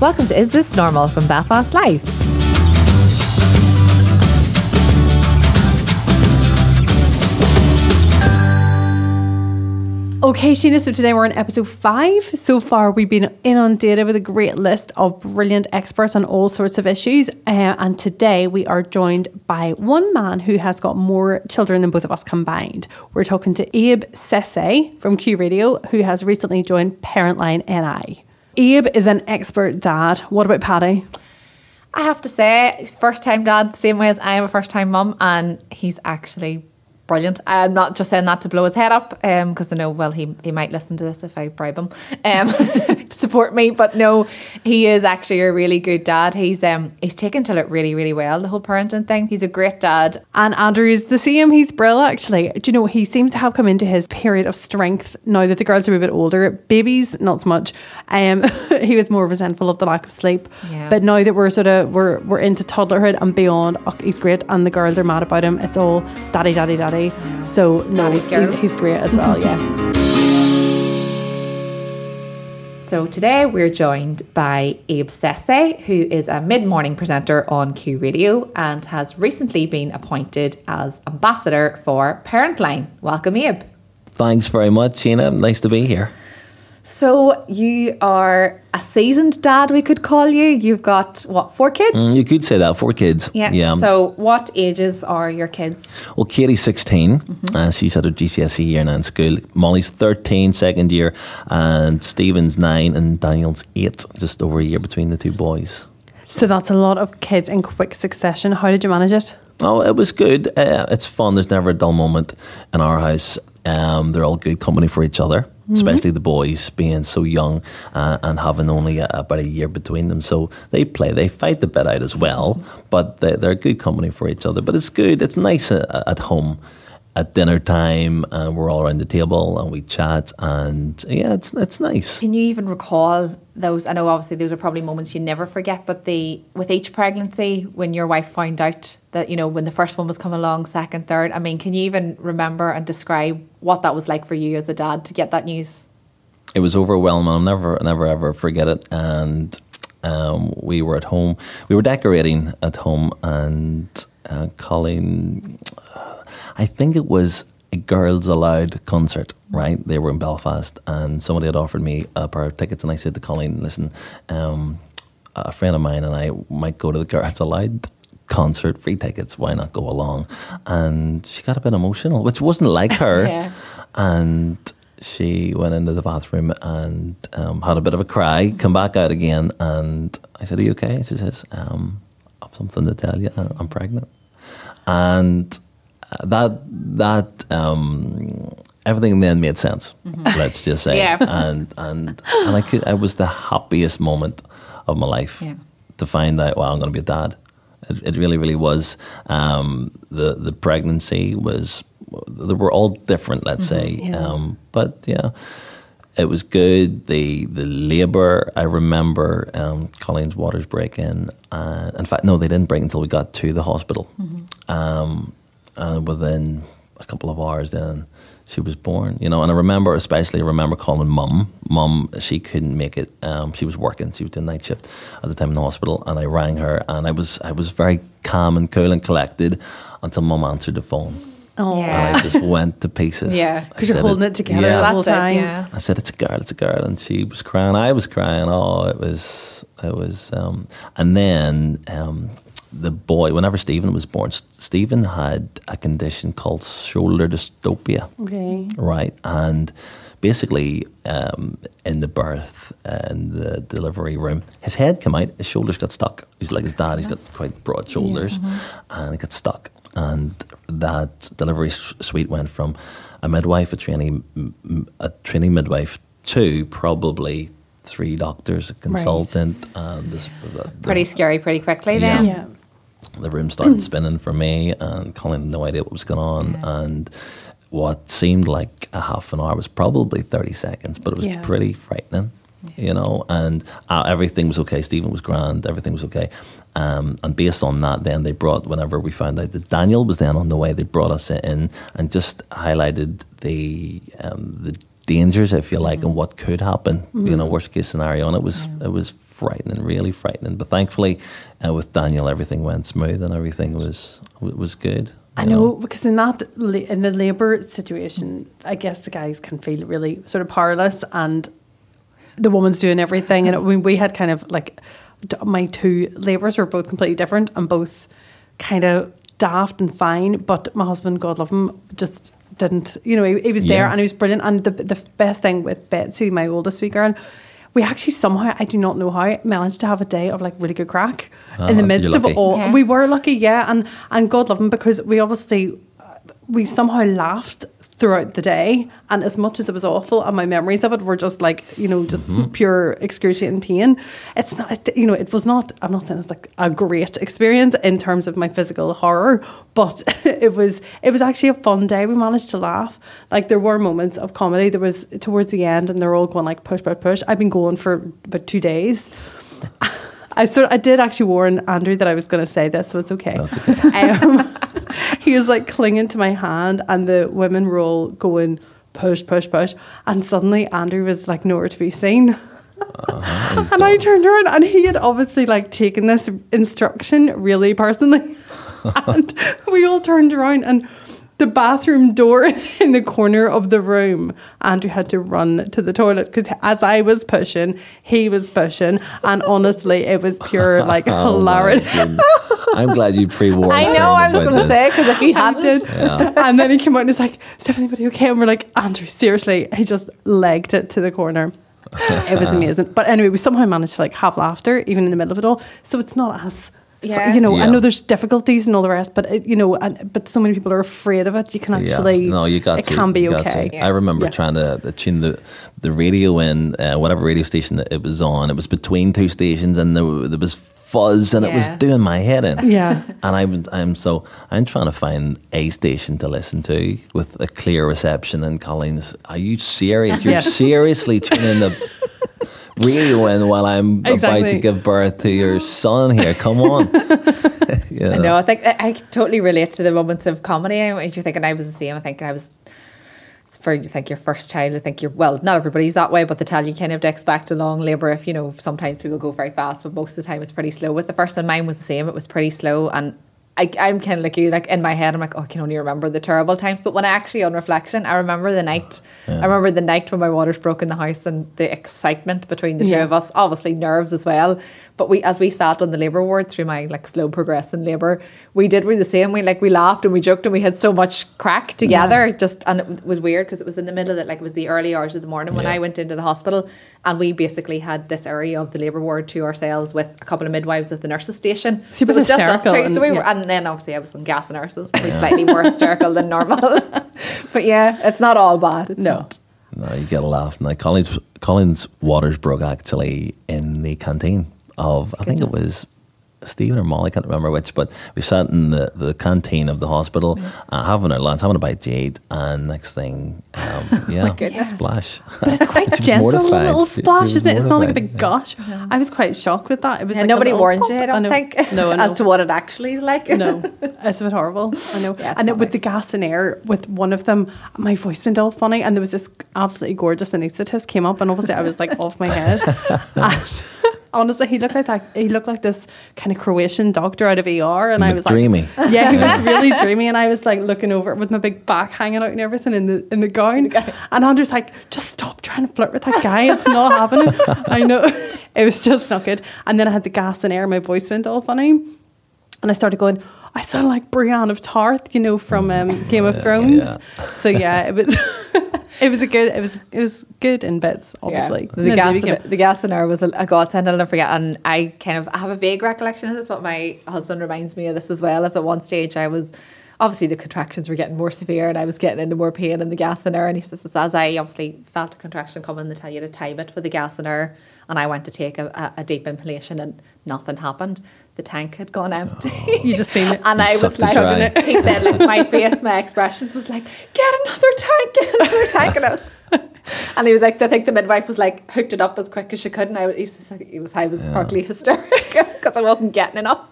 Welcome to Is This Normal from Belfast Live. Okay, Sheena, so today we're on episode five. So far, we've been inundated with a great list of brilliant experts on all sorts of issues. Uh, and today we are joined by one man who has got more children than both of us combined. We're talking to Ibe Sesay from Q Radio, who has recently joined Parentline NI. Ibe is an expert dad. What about Paddy? I have to say, first time dad, same way as I am a first time mum, and he's actually brilliant. I'm not just saying that to blow his head up, because I know, well, he, he might listen to this if I bribe him um, to support me. But no, he is actually a really good dad. He's um he's taken to it really, really well, the whole parenting thing. He's a great dad. And Andrew is the same. He's brilliant actually. Do you know, he seems to have come into his period of strength now that the girls are a bit older. Babies, not so much. Um, he was more resentful of the lack of sleep. Yeah. But now that we're sort of, we're, we're into toddlerhood and beyond, oh, he's great. And the girls are mad about him. It's all daddy, daddy, daddy. So, no, he's, he's great as well, yeah. So today we're joined by Ibe Sesay, who is a mid-morning presenter on Q Radio and has recently been appointed as ambassador for Parentline. Welcome, Ibe. Thanks very much, Sheena. Nice to be here. So you are a seasoned dad, we could call you. You've got what four kids? Mm, You could say that. Four kids. Yeah. So what ages are your kids? well, Katie's 16. Uh, she's at her GCSE year now in school. Molly's 13, second year. And Stephen's 9 and Daniel's 8. Just over a year between the two boys. So that's a lot of kids in quick succession. How did you manage it? Oh, it was good. Uh, it's fun. There's never a dull moment in our house. Um, they're all good company for each other, especially the boys being so young uh, and having only a, about a year between them. So they play, they fight the bit out as well, but they, they're good company for each other. But it's good. It's nice at, at home at dinner time, and we're all around the table and we chat, and yeah, it's it's nice. Can you even recall those? I know obviously those are probably moments you never forget, but the with each pregnancy when your wife found out that you know when the first one was coming along, second, third. I mean, can you even remember and describe what that was like for you as a dad to get that news? it was overwhelming. I'll never, never, ever forget it. And um, we were at home. We were decorating at home, and uh, Colleen, uh, I think it was a Girls Aloud concert, right? They were in Belfast, and somebody had offered me a pair of tickets, and I said to Colleen, "Listen, um, a friend of mine and I might go to the Girls Aloud." Concert, free tickets. Why not go along? And she got a bit emotional, which wasn't like her Yeah. and she went into the bathroom and um, had a bit of a cry, come back out again, and I said, Are you okay? She says, um, I've something to tell you, I'm pregnant. And uh, that, that, um, everything then made sense, let's just say. Yeah. And, and, and I could, it was the happiest moment of my life Yeah. to find out, wow, I'm going to be a dad. It, it really, really was. Um, the the pregnancy was. They were all different, let's say. yeah. Um, but yeah, it was good. The the labour. I remember um, Colleen's waters breaking. Uh, in fact, no, they didn't break until we got to the hospital. Um, and within a couple of hours, then she was born. You know, and I remember, especially, I remember calling mum. Mum, she couldn't make it. Um, she was working. She was doing night shift at the time in the hospital, and I rang her, and I was I was very calm and cool and collected until mum answered the phone, Oh, Yeah. and I just went to pieces. Yeah. I because you're said holding it together Yeah. the whole That's it, time. yeah. I said, "It's a girl, it's a girl," and she was crying. I was crying. Oh, it was, it was. Um, and then um, the boy, whenever Stephen was born, Stephen had a condition called shoulder dystocia, Okay. right? And basically, um, in the birth and the delivery room, his head came out, his shoulders got stuck. He's like his dad. He's got quite broad shoulders, and it got stuck. And that delivery suite went from a midwife, a trainee, m- m- a trainee midwife, to probably three doctors, a consultant, and this, the, the- Pretty scary pretty quickly Yeah. then. Yeah. The room started spinning for me, and Colin had no idea what was going on. And what seemed like a half an hour was probably 30 seconds, but it was Yeah. pretty frightening, you know. And uh, everything was okay. Stephen was grand, everything was okay. Um, and based on that, then they brought, whenever we found out that Daniel was then on the way, they brought us in and just highlighted the um, the dangers, if you like, and what could happen. You know, worst case scenario, and it was it was frightening, really frightening. But thankfully, uh, with Daniel, everything went smooth and everything was was good. I you know because in that in the labour situation, I guess the guys can feel really sort of powerless, and the woman's doing everything. And we we had kind of like my two labours were both completely different and both kind of daft and fine. But my husband, God love him, just didn't. You know, he, he was there and he was brilliant. And the the best thing with Betsy, my oldest wee girl. We actually somehow, I do not know how, managed to have a day of like really good crack in the Ah, midst of it all. Okay. We were lucky, yeah, and and God love him because we obviously uh, we somehow laughed throughout the day, and as much as it was awful, and my memories of it were just like you know just Mm-hmm. pure excruciating pain. It's not, you know, it was not. I'm not saying it's like a great experience in terms of my physical horror, but it was it was actually a fun day. We managed to laugh. Like there were moments of comedy. There was towards the end, and they're all going like push, push, push. I've been going for about two days. I sort I did actually warn Andrew that I was going to say this, so it's okay. um, he was like clinging to my hand, and the women were all going push, push, push, and suddenly Andrew was like nowhere to be seen. Uh-huh. and I turned around, and he had obviously like taken this instruction really personally, and we all turned around and. The bathroom door in the corner of the room, Andrew had to run to the toilet because as I was pushing, he was pushing, and honestly, it was pure oh like Oh, hilarity. I'm glad you pre-warned. I know, him I was going to say, because if you I hadn't, did. And then he came out and was like, Is everybody okay? And we're like, Andrew, seriously. He just legged it to the corner. it was amazing. But anyway, we somehow managed to like have laughter even in the middle of it all. So it's not as Yeah. you know, I know there's difficulties and all the rest, but it, you know, and, but so many people are afraid of it. You can actually, Yeah. No, you got it to. can be you okay. to. I remember Yeah. trying to, to tune the the radio in, uh, whatever radio station that it was on. It was between two stations, and there, there was fuzz, and it was doing my head in. Yeah. And I was, I'm so I'm trying to find a station to listen to with a clear reception. And Collins, are you serious? You're Yes. seriously tuning the radio in while I'm about to give birth to your son here? Come on. I know. I think I, I totally relate to the moments of comedy. I- You're thinking I was the same. I think I was. For you think your first child. I think you're well. Not everybody's that way, but they tell you kind of to expect a long labour. If you know, sometimes people go very fast, but most of the time it's pretty slow. With the first and mine was the same. It was pretty slow, and I, I'm kind of like you. Like in my head, I'm like, oh, I can only remember the terrible times. But when I actually, on reflection, I remember the night. I remember the night when my waters broke in the house and the excitement between the two Yeah. of us. Obviously, nerves as well. But we, as we sat on the labour ward through my like slow progress in labour, we did we the same. We like we laughed and we joked and we had so much crack together. Just and it w- was weird because it was in the middle of it, like it was the early hours of the morning when Yeah. I went into the hospital, and we basically had this area of the labour ward to ourselves with a couple of midwives at the nurses station. So So, it was just us hysterical two. So and- we were, yeah. and then obviously I was on gas and nurses, probably slightly more hysterical than normal. but yeah, it's not all bad. It's No. not. No, you get a laugh. Now, Collins, Collins Waters broke actually in the canteen of, I think it was Stephen or Molly, I can't remember which, but we sat in the, the canteen of the hospital uh, having our lunch, having a bite to eat, and next thing, um, yeah, goodness. splash. But it's quite She gentle, a mortified. little She- she splash, isn't it? It's not like a big yeah. gush. I was quite shocked with that. It was Yeah, like nobody warned pop. you, I don't know. think, No, I as to what it actually is like. no, it's a bit horrible. I know. Yeah, and not it, with the gas and air, with one of them, my voice went all funny, and there was this absolutely gorgeous anaesthetist came up, and obviously I was like off my head. And honestly, he looked like that. He looked like this kind of Croatian doctor out of ER, and I was McDreamy. like, dreamy. yeah, he was really dreamy, and I was like looking over with my big back hanging out and everything in the in the gown, and Andrew's like, just stop trying to flirt with that guy. It's not happening. I know. It was just not good. And then I had the gas and air. My voice went all funny. And I started going, I sound like Brienne of Tarth, you know, from um, Game of Thrones. yeah. So yeah, it was it was a good it was it was good in bits, obviously. Yeah. The gas, baby and, the gas and air was a, a godsend. I'll never forget. And I kind of I have a vague recollection of this, but my husband reminds me of this as well. As at one stage, I was obviously the contractions were getting more severe, and I was getting into more pain in the gas and air. And he says, as I obviously felt a contraction coming, they tell you to time it with the gas and air. and I went to take a, a, a deep inhalation, and nothing happened. The tank had gone empty. You just been and I was sucked the like, dry. he said, like my face, my expressions was like, get another tank, get another tank, and I was. And he was like, I think the midwife was like hooked it up as quick as she could, and I was, he was, just like, he was I was partly hysterical because I wasn't getting enough.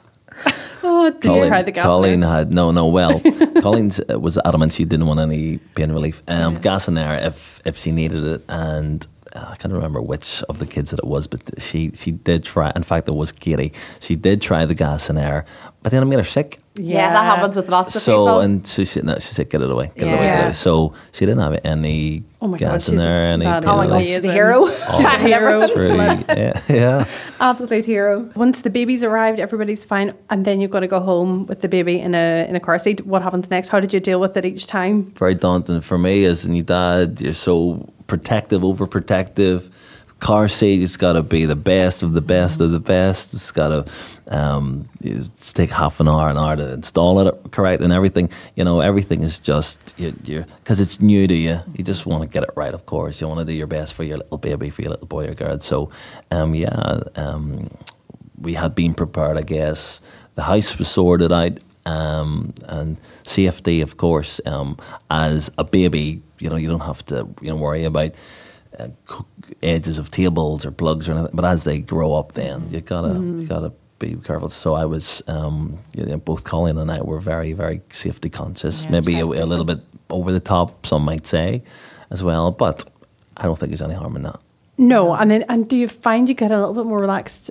Oh, did you try the gas? Colleen now? had no, no. Well, Colleen was adamant she didn't want any pain relief. Um, Gas in there if if she needed it, and uh, I can't remember which of the kids that it was, but she she did try. In fact, it was Katie. She did try the gas in air, but then it made her sick. Yeah, that happens with lots of So people. and so she no, she said get it away, get it away, get it away. So she didn't have any Oh my God, gas in there, any oh my god, she's a Amazing. hero. She's a hero. everything. Yeah, yeah. Absolute hero. Once the baby's arrived, everybody's fine, and then you've got to go home with the baby in a in a car seat. What happens next? How did you deal with it each time? very daunting for me as a new dad. You're so protective, overprotective. Car seat, it's got to be the best of the best of the best. It's got to um, it's take half an hour, an hour to install it correct and everything. You know, everything is just you're because it's new to you. You just want to get it right, of course. You want to do your best for your little baby, for your little boy or girl. So, um, yeah, um, we had been prepared, I guess. The house was sorted out, um, and safety, of course. Um, as a baby, you know, you don't have to, you know, worry about uh, edges of tables or plugs or anything. But as they grow up, then you gotta, you gotta be careful. So I was, um, you know, both Colin and I were very, very safety conscious. Yeah, Maybe a, a little bit over the top, some might say, as well. But I don't think there's any harm in that. No, and then and do you find you get a little bit more relaxed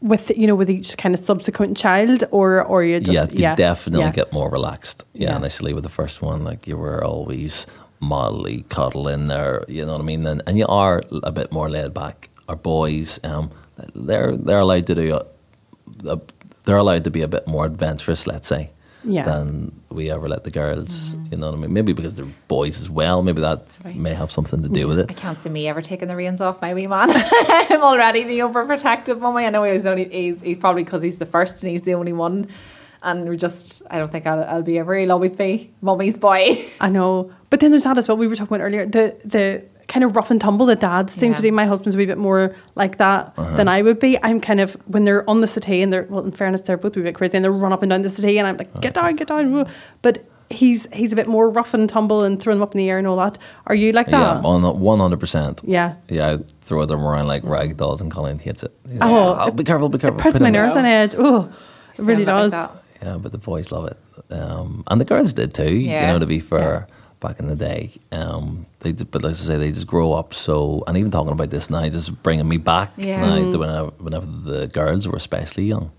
with you know with each kind of subsequent child, or or you just yeah, you definitely yeah. get more relaxed. Yeah, Yeah. initially with the first one, like you were always modelly cuddling there. You know what I mean? And, and you are a bit more laid back. Our boys, um, they're they're allowed to do. A, a, they're allowed to be a bit more adventurous, let's say, Yeah. than we ever let the girls. Mm-hmm. You know what I mean? Maybe because they're boys as well. Maybe that Right. may have something to do with it. I can't see me ever taking the reins off my wee man. I'm already the overprotective mummy. I know he's only he's, he's probably because he's the first and he's the only one. And we're just, I don't think I'll, I'll be ever. He'll always be mummy's boy. I know, but then there's that as well. We were talking about earlier the the kind of rough and tumble The dads seem to Yeah. do. My husband's a wee bit more like that than I would be. I'm kind of when they're on the settee and they're well, in fairness, they're both a wee bit crazy and they run up and down the settee and I'm like, get down, get down. But he's he's a bit more rough and tumble and throwing them up in the air and all that. Are you like that? on one hundred percent. Yeah. Yeah, I throw them around like rag dolls, and Colin hates it. He's like, Oh, oh, be careful, be careful. It puts put my nerves down." on edge. Oh, it really does. like. Yeah, but the boys love it, um, and the girls did too. You know, to be fair, back in the day, um, they but as I say, they just grow up. So, and even talking about this now, just bringing me back Yeah. now, to whenever, whenever the girls were especially young,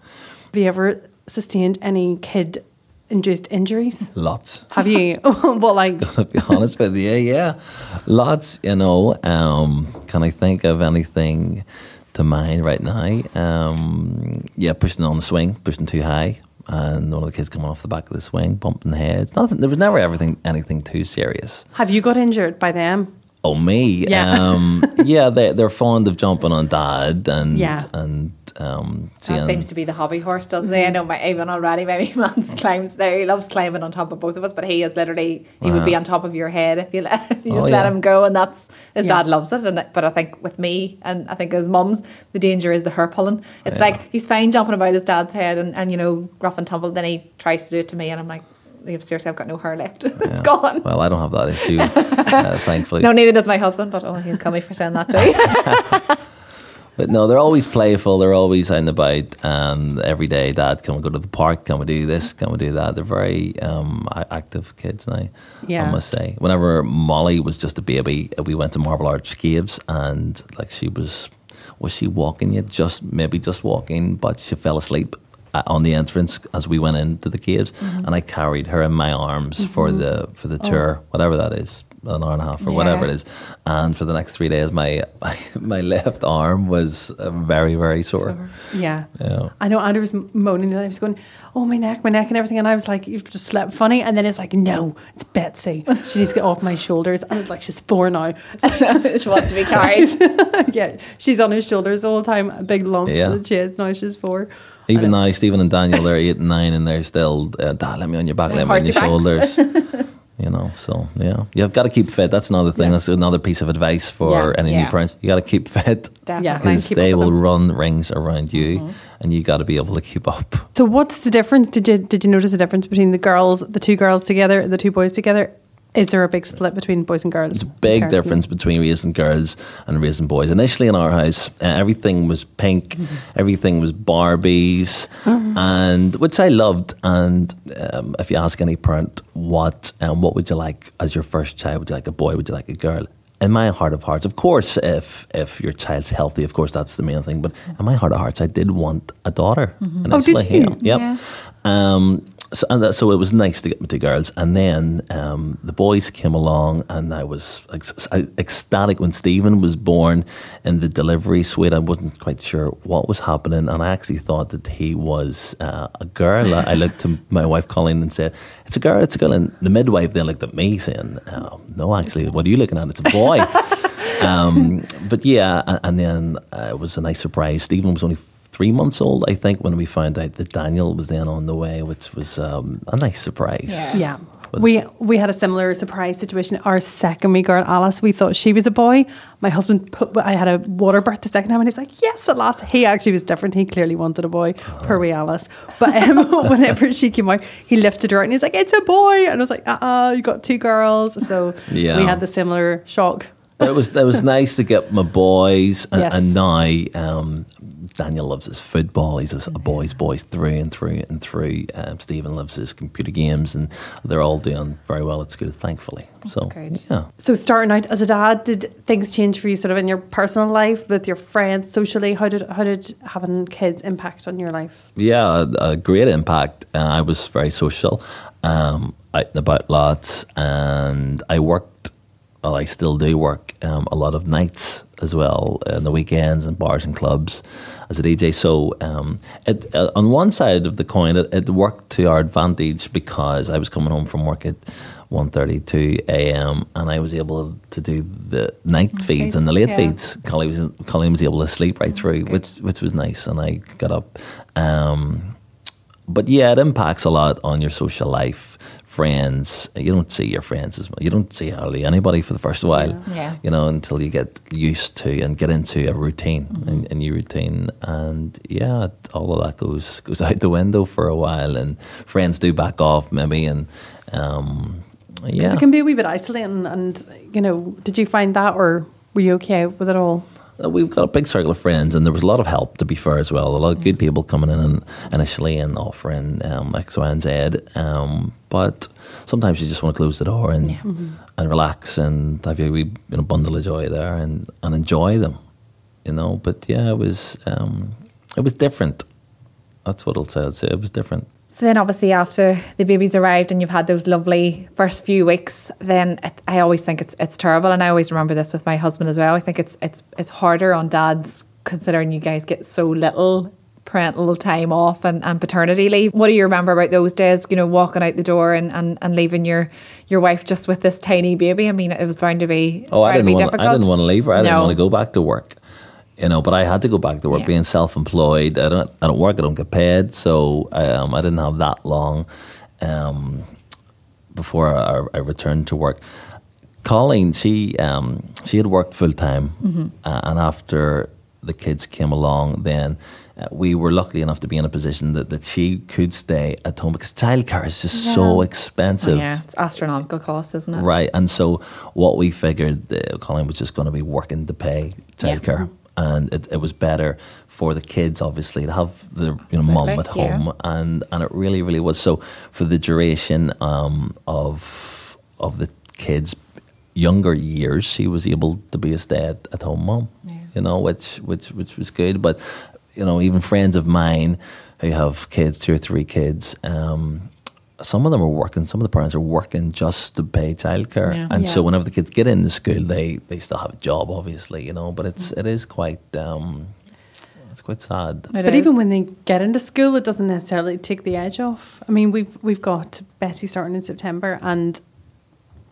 Have you ever sustained any kid induced injuries? lots. Have you? well, like Gotta be honest with you, yeah, lots. You know, um, can I think of anything to mind right now? Um, yeah, pushing on the swing, pushing too high, and one of the kids coming off the back of the swing, bumping heads. Nothing. There was never everything anything too serious. have you got injured by them? Oh me, Yeah. um, yeah. They they're fond of jumping on dad and Yeah. and um, That seems to be the hobby horse, doesn't he? I know my even already. My wee man's climbs now. He loves climbing on top of both of us, but he is literally he would be on top of your head if you let if you just Oh, let yeah. him go, and that's his Yeah. dad loves it. And but I think with me and I think his mum's, the danger is the hair pulling. It's Yeah. like he's fine jumping about his dad's head and, and you know rough and tumble. Then he tries to do it to me, and I'm like, "You've seriously, I've got no hair left. it's gone." Well, I don't have that issue, uh, thankfully. No, neither does my husband, but oh, he'll kill me for saying that too. But no, they're always playful. They're always out and about. And every day, Dad, can we go to the park? Can we do this? Can we do that? They're very um, active kids now. Yeah. I must say. Whenever Molly was just a baby, we went to Marble Arch Caves, and like she was, was she walking yet? Just maybe just walking, but she fell asleep uh, on the entrance as we went into the caves, Mm-hmm. and I carried her in my arms for the for the tour, whatever that is. An hour and a half, or whatever Oh. It is, and for the next three days, my my, my left arm was very very sore. Sore. Yeah. Yeah. I know Andrew was moaning and. He was going, Oh, my neck, my neck, and everything. And I was like, You've just slept funny. And then it's like, No, it's Betsy. She needs to get off my shoulders. And it's like, She's four now. she wants to be carried. yeah. She's on his shoulders all the time. A big lump Yeah. that she has. Now she's four. Even now, Stephen and Daniel, they're eight and nine, and they're still, uh, Dad, let me on your back, let me on your backs. shoulders. You know, so yeah, you've got to keep fit. That's another thing. Yeah. That's another piece of advice for Yeah. any Yeah. new parents. You got to keep fit Definitely. Yeah. because they will them. run rings around you, mm-hmm. and you got to be able to keep up. So what's the difference? Did you did you notice a difference between the girls, the two girls together, the two boys together? Is there a big split between boys and girls? There's a big Parenting? difference between raising girls and raising boys. Initially in our house, uh, everything was pink, everything was Barbies, and which I loved. And um, if you ask any parent, what um, what would you like as your first child? Would you like a boy? Would you like a girl? In my heart of hearts, of course, if if your child's healthy, of course that's the main thing. But in my heart of hearts, I did want a daughter. Oh, did you? Yeah. Yep. Yeah. Um, so, and that, so it was nice to get my two girls, and then um, the boys came along, and I was ex- ecstatic when Stephen was born in the delivery suite. I wasn't quite sure what was happening, and I actually thought that he was uh, a girl. I, I looked to my wife Colleen and said, "It's a girl, it's a girl." And the midwife then looked at me saying, oh, "No, actually, what are you looking at? It's a boy." um, but yeah, and, and then uh, it was a nice surprise. Stephen was only three months old, I think, when we found out that Daniel was then on the way, which was um, a nice surprise. Yeah. Yeah. We we had a similar surprise situation. Our second wee girl, Alice, we thought she was a boy. My husband put I had a water birth the second time and he's like, Yes, at last. He actually was different. He clearly wanted a boy. Poor wee Alice. But um, whenever she came out, he lifted her out and he's like, It's a boy. And I was like, uh uh you got two girls. So Yeah. we had the similar shock. But it was it was nice to get my boys, and, Yes. and now um, Daniel loves his football. He's a, a boy's boy through and through and through. Um, Stephen loves his computer games, and they're all doing very well at school, thankfully. So great. yeah, So starting out as a dad, did things change for you sort of in your personal life with your friends, socially? How did how did having kids impact on your life? Yeah, a, a great impact. Uh, I was very social, um, out and about lots, and I worked. Well, I still do work um, a lot of nights as well, in the weekends and bars and clubs as a DJ. So, um, it, uh, on one side of the coin, it, it worked to our advantage because I was coming home from work at 1.32 a.m. and I was able to do the night feeds and the late yeah. feeds. Colleen was, Colleen was able to sleep right through, which which was nice, and I got up. Um, but yeah, it impacts a lot on your social life, friends. You don't see your friends as much. You don't see hardly anybody for the first while. Yeah. You know, until you get used to and get into a routine, Mm-hmm. a, a new routine, and yeah, all of that goes goes out the window for a while, and friends do back off maybe, and um, Because yeah. it can be a wee bit isolating. And, you know, did you find that or were you okay with it all? Uh, We've got a big circle of friends, and there was a lot of help, to be fair, as well. A lot of good people coming in and initially and offering um, X, Y, and Z. Um, but sometimes you just want to close the door and and relax and have your wee you know, bundle of joy there and, and enjoy them, you know. But yeah, it was um, it was different. That's what I'll say. I'll say it was different. So then, obviously, after the baby's arrived and you've had those lovely first few weeks, then it, I always think it's it's terrible, and I always remember this with my husband as well. I think it's it's it's harder on dads considering you guys get so little parental time off and, and paternity leave. What do you remember about those days? You know, walking out the door and, and, and leaving your your wife just with this tiny baby. I mean, it was bound to be Oh, I didn't be want. difficult. I didn't want to leave her. I didn't want to go back to work. You know, but I had to go back to work. Yeah. Being self-employed, I don't. I don't work. I don't get paid. So um, I didn't have that long um, before I, I returned to work. Colleen, she um, she had worked full time, Mm-hmm. uh, and after the kids came along, then uh, we were lucky enough to be in a position that, that she could stay at home because childcare is just so Oh, expensive. yeah, it's astronomical cost, isn't it? Right, and so what we figured, uh, Colin was just going to be working to pay Yeah. And it, it was better for the kids, obviously, to have the you know mum at Absolutely, yeah. home, and and it really, really was. So for the duration um, of of the kids' younger years, she was able to be a stay at, at home mum. Yeah. You know, which which which was good, but you know, even friends of mine who have kids, two or three kids. Um, some of them are working. Some of the parents are working just to pay childcare, Yeah. and so whenever the kids get into school, they they still have a job, obviously, you know. But it's it is quite um, it's quite sad. It but is. even when they get into school, it doesn't necessarily take the edge off. I mean, we've we've got Betty starting in September, and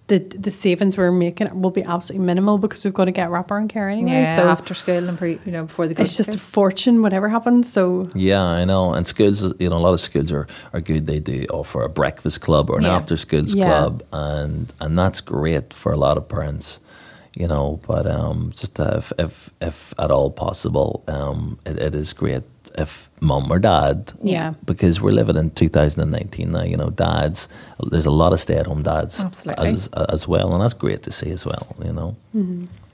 the the savings we're making will be absolutely minimal because we've got to get wrapper and care anyway. Yeah, so after school and pre, you know, before they go it's to just a fortune, whatever happens. So Yeah, I know. And schools, you know, a lot of schools are, are good. They do offer a breakfast club or an Yeah. after schools Yeah. club, and and that's great for a lot of parents, you know. But um, just if if if at all possible, um, it, it is great if mum or dad, Yeah. because we're living in 2019 now. You know, dads. There's a lot of stay-at-home dads Absolutely. as as well, and that's great to see as well. You know.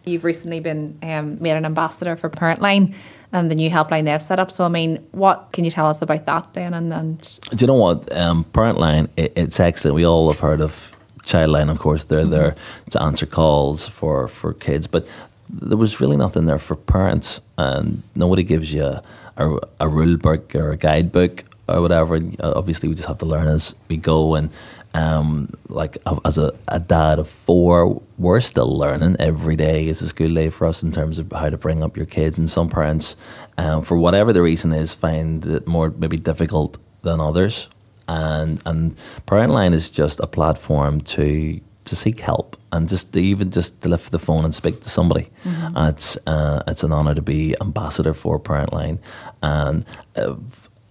You've recently been um, made an ambassador for Parentline and the new helpline they've set up. So, I mean, what can you tell us about that then? And then, Do you know what? Um, Parentline, it, it's excellent. We all have heard of Childline, of course. They're there to answer calls for, for kids, but there was really nothing there for parents, and nobody gives you a, a rule book or a guidebook or whatever. Uh, Obviously, we just have to learn as we go. And um, like as a, a dad of four, we're still learning every day. is a school day for us in terms of how to bring up your kids. And some parents, um, for whatever the reason is, find it more maybe difficult than others. And and Parentline is just a platform to to seek help and just to even just to lift the phone and speak to somebody. And it's uh, it's an honor to be ambassador for Parentline, and. Uh,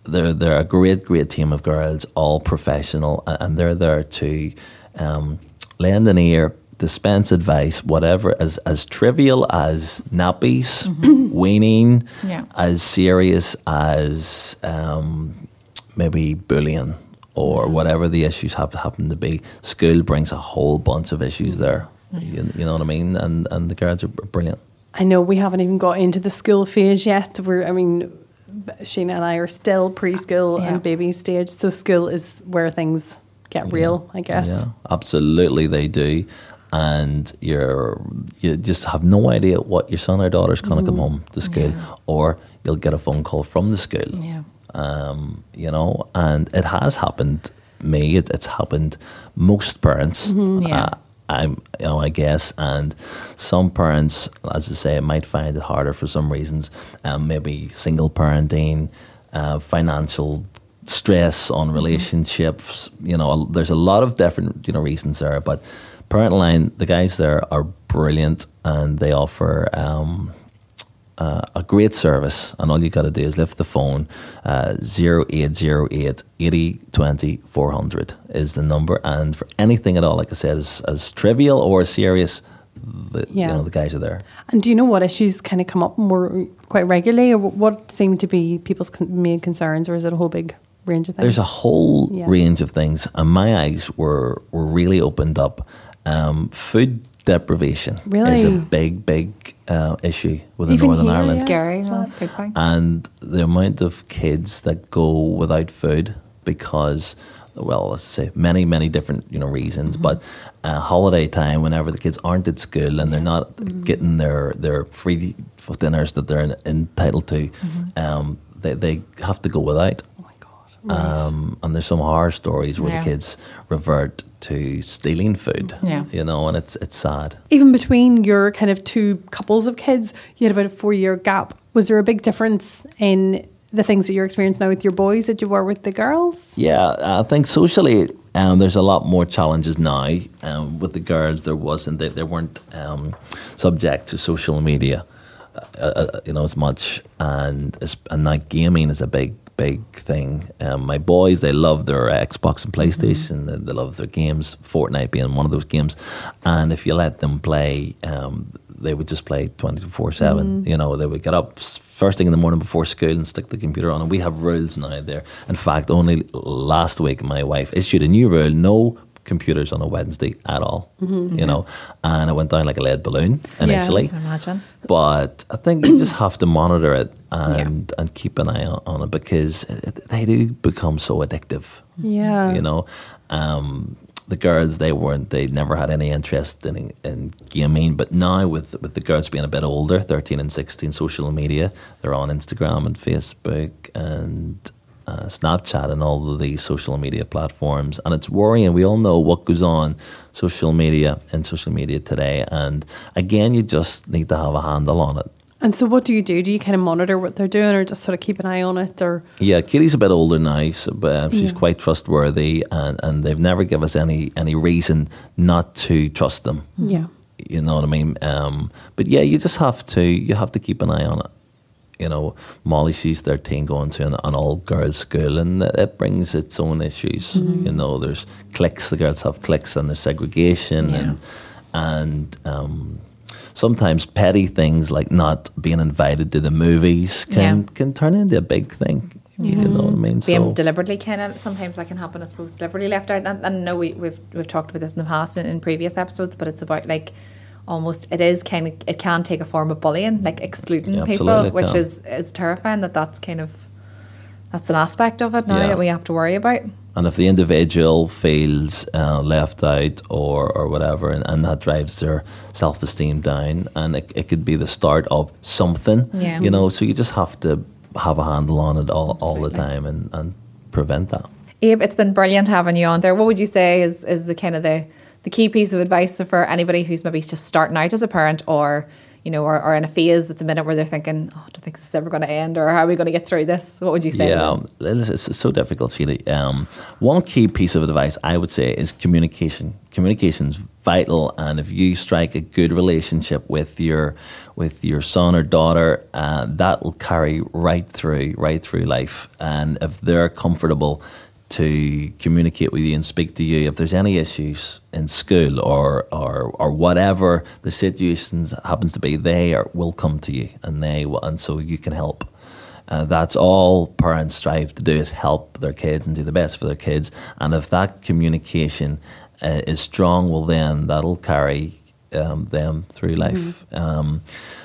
they're they're a great great team of girls, all professional, and they're there to um, lend an ear, dispense advice, whatever as as trivial as nappies, weaning, Yeah. as serious as um, maybe bullying or whatever the issues have happen to be. School brings a whole bunch of issues there. Mm. You, you know what I mean? And and the girls are brilliant. I know we haven't even got into the school phase yet. We're, I mean, Sheena and I are still preschool Yeah. and baby stage, so school is where things get real, I guess. Yeah, absolutely, they do. And you're you just have no idea what your son or daughter's going to come mm-hmm. home to school, or you'll get a phone call from the school. Um, you know, and it has happened. Me, it, it's happened. Most parents, Yeah. uh, I'm, you know, I guess, and some parents, as I say, might find it harder for some reasons. Um, maybe single parenting, uh, financial stress on relationships. You know, there's a lot of different you know reasons there. But Parent Line, the guys there are brilliant, and they offer. Um, uh, a great service, and all you got to do is lift the phone. Uh, 0808 80 20 400 is the number, and for anything at all, like I said, as, as trivial or serious, the, Yeah. you know the guys are there. And do you know what issues kind of come up more quite regularly, or what seem to be people's main concerns, or is it a whole big range of things? There's a whole Yeah. range of things, and my eyes were were really opened up. Um, food deprivation is a big, big uh, issue within Even Northern here, Ireland. yeah. Scary, you know, food bank. and the amount of kids that go without food because well let's say many many different you know reasons but uh, holiday time whenever the kids aren't at school and they're not getting their their free dinners that they're entitled to um, they, they have to go without my god. um, and there's some horror stories where Yeah. the kids revert to stealing food Yeah. you know and it's it's sad Even between your kind of two couples of kids, you had about a four year gap. Was there a big difference in the things that you're experiencing now with your boys that you were with the girls? Yeah, I think socially, um, there's a lot more challenges now. Um, with the girls, there wasn't. They, they weren't um, subject to social media, uh, uh, you know, as much. And as- and now gaming is a big, big thing. Um, my boys, they love their Xbox and PlayStation. They, they love their games. Fortnite being one of those games. And if you let them play, um, they would just play twenty four seven. You know, they would get up first thing in the morning before school and stick the computer on. And we have rules now there. In fact, only last week my wife issued a new rule: no computers on a Wednesday at all. You know, and it went down like a lead balloon initially. I imagine. But I think you just have to monitor it and and keep an eye on, on it because they do become so addictive Yeah. you know um, the girls they weren't they never had any interest in, in gaming but now with with the girls being a bit older 13 and 16 social media they're on instagram and facebook and uh, snapchat and all of these social media platforms and it's worrying we all know what goes on social media and social media today and again you just need to have a handle on it And so, what do you do? Do you kind of monitor what they're doing, or just sort of keep an eye on it, or Yeah, Kitty's a bit older now, so, but um, she's quite trustworthy, and, and they've never given us any any reason not to trust them. yeah, You know what I mean? Um, but yeah, you just have to you have to keep an eye on it. You know, Molly, she's thirteen, going to an, an all girls school, and it, it brings its own issues. You know, there's cliques. The girls have cliques, and there's segregation, and and um, sometimes petty things like not being invited to the movies can Yeah. can turn into a big thing. You know what I mean? being deliberately kind of sometimes that can happen. I suppose deliberately left out. And, and I know we, we've we've talked about this in the past in, in previous episodes, but it's about like almost it is kind of it can take a form of bullying, like excluding Yeah, people, which can. is is terrifying. That that's kind of that's an aspect of it now Yeah. that we have to worry about. And if the individual feels uh, left out or, or whatever, and, and that drives their self esteem down, and it, it could be the start of something, Yeah. you know, so you just have to have a handle on it all, all the time and, and prevent that. Ibe, it's been brilliant having you on there. What would you say is is the kind of the the key piece of advice for anybody who's maybe just starting out as a parent or you know, or, or in a phase at the minute where they're thinking, oh, I don't think this is ever going to end, or how are we going to get through this? What would you say? Yeah, it's, so difficult, Sheila. Um, one key piece of advice I would say is communication. Communication is vital, and if you strike a good relationship with your with your son or daughter, uh, that will carry right through right through life. And if they're comfortable to communicate with you and speak to you if there's any issues in school or or, or whatever the situation happens to be, they are, will come to you and they will, and so you can help. Uh, that's all parents strive to do is help their kids and do the best for their kids. And if that communication uh, is strong, well, then that'll carry um, them through life. Um,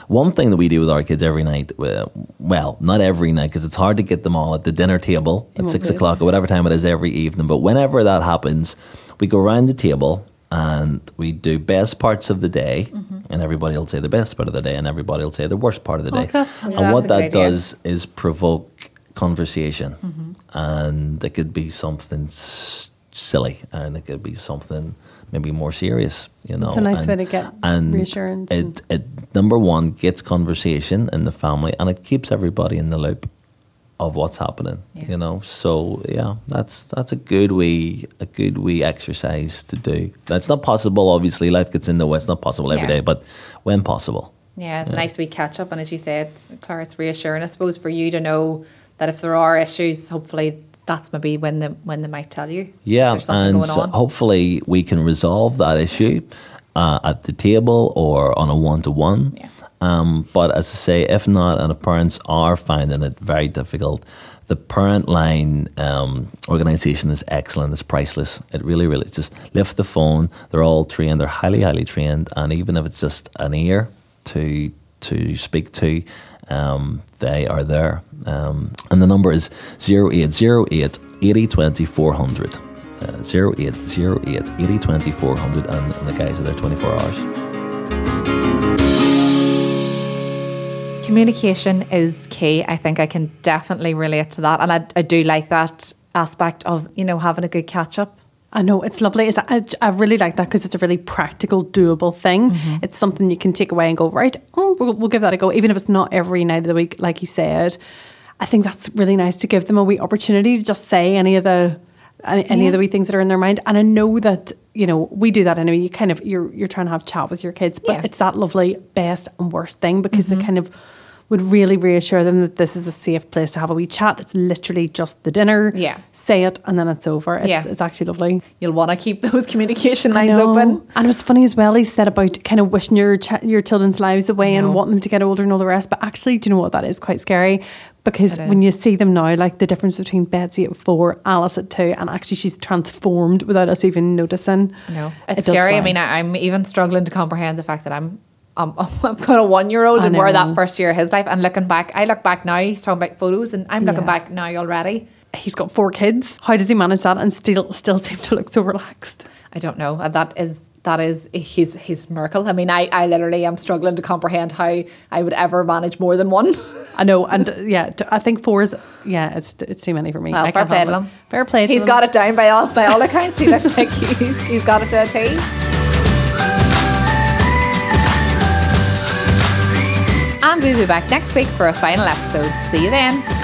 one thing that we do with our kids every night, uh, well, not every night because it's hard to get them all at the dinner table at six o'clock or whatever time it is every evening. But whenever that happens, we go around the table and we do best parts of the day, and everybody will say the best part of the day, and everybody will say the worst part of the day. that's- and what that idea. does is provoke conversation, Mm-hmm. and it could be something s- silly, and it could be something maybe more serious. You know, It's a nice and, way to get and reassurance It, it number one gets conversation in the family, and it keeps everybody in the loop of what's happening. Yeah. You know, so yeah, that's that's a good wee a good wee exercise to do. That's not possible. Obviously, life gets in the way. It's not possible every Yeah. day, but when possible. Yeah, it's a nice wee catch up. And as you said, Clara, it's reassuring, I suppose, for you to know that if there are issues, hopefully that's maybe when they, when they might tell you. Yeah, and so hopefully we can resolve that issue uh, at the table or on a one to one. Yeah. Um, but as I say, if not, and the parents are finding it very difficult, the parent line um, organization is excellent. It's priceless. It really, really just lift the phone. They're all trained. They're highly, highly trained. And even if it's just an ear to to speak to, um, they are there. Um, and the number is 0808 80 20 400. Uh, 0808 80 20 400. And, and the guys are there 24 hours. Communication is key. I think I can definitely relate to that. And I, I do like that aspect of, you know, having a good catch up. I know it's lovely. It's, I, I really like that because it's a really practical, doable thing. Mm-hmm. It's something you can take away and go right. Oh, we'll, we'll give that a go, even if it's not every night of the week, like you said. I think that's really nice to give them a wee opportunity to just say any of the any, any of the wee things that are in their mind. And I know that you know we do that anyway. You kind of you're you're trying to have chat with your kids, but Yeah. it's that lovely best and worst thing because they mm-hmm. kind of would really reassure them that this is a safe place to have a wee chat. It's literally just the dinner. Yeah. Say it and then it's over. It's, Yeah. it's actually lovely. You'll want to keep those communication lines open. And it was funny as well. He said about kind of wishing your ch- your children's lives away and wanting them to get older and all the rest. But actually, do you know what? That is quite scary because when you see them now, like the difference between Betsy at four, Alice at two, and actually she's transformed without us even noticing. No, it's does scary. I mean, I, I'm even struggling to comprehend the fact that I'm. Um, I've got a one-year-old, I and we're that first year of his life. And looking back, I look back now. He's talking about photos, and I'm looking Yeah. back now already. He's got four kids. How does he manage that and still still seem to look so relaxed? I don't know. And that is that is his his miracle. I mean, I, I literally am struggling to comprehend how I would ever manage more than one. I know, and yeah, I think four is yeah, it's it's too many for me. Well, I fair play to him. Fair play. To He's got it down by all by all accounts. He looks like he's, he's got it to a T. And we'll be back next week for a final episode. See you then.